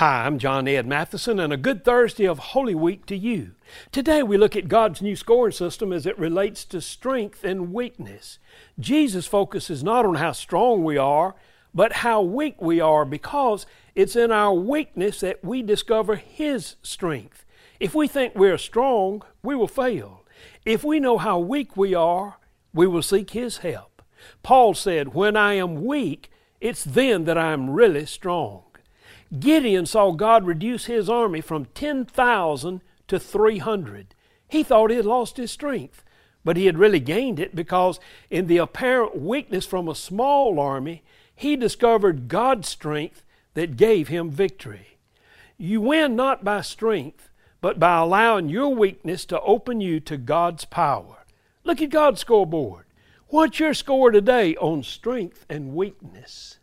Hi, I'm John Ed Mathison, and a good Thursday of Holy Week to you. Today we look at God's new scoring system as it relates to strength and weakness. Jesus focuses not on how strong we are, but how weak we are because it's in our weakness that we discover His strength. If we think we're strong, we will fail. If we know how weak we are, we will seek His help. Paul said, When I am weak, it's then that I am really strong. Gideon saw God reduce his army from 10,000 to 300. He thought he had lost his strength, but he had really gained it because, in the apparent weakness from a small army, he discovered God's strength that gave him victory. You win not by strength, but by allowing your weakness to open you to God's power. Look at God's scoreboard. What's your score today on strength and weakness?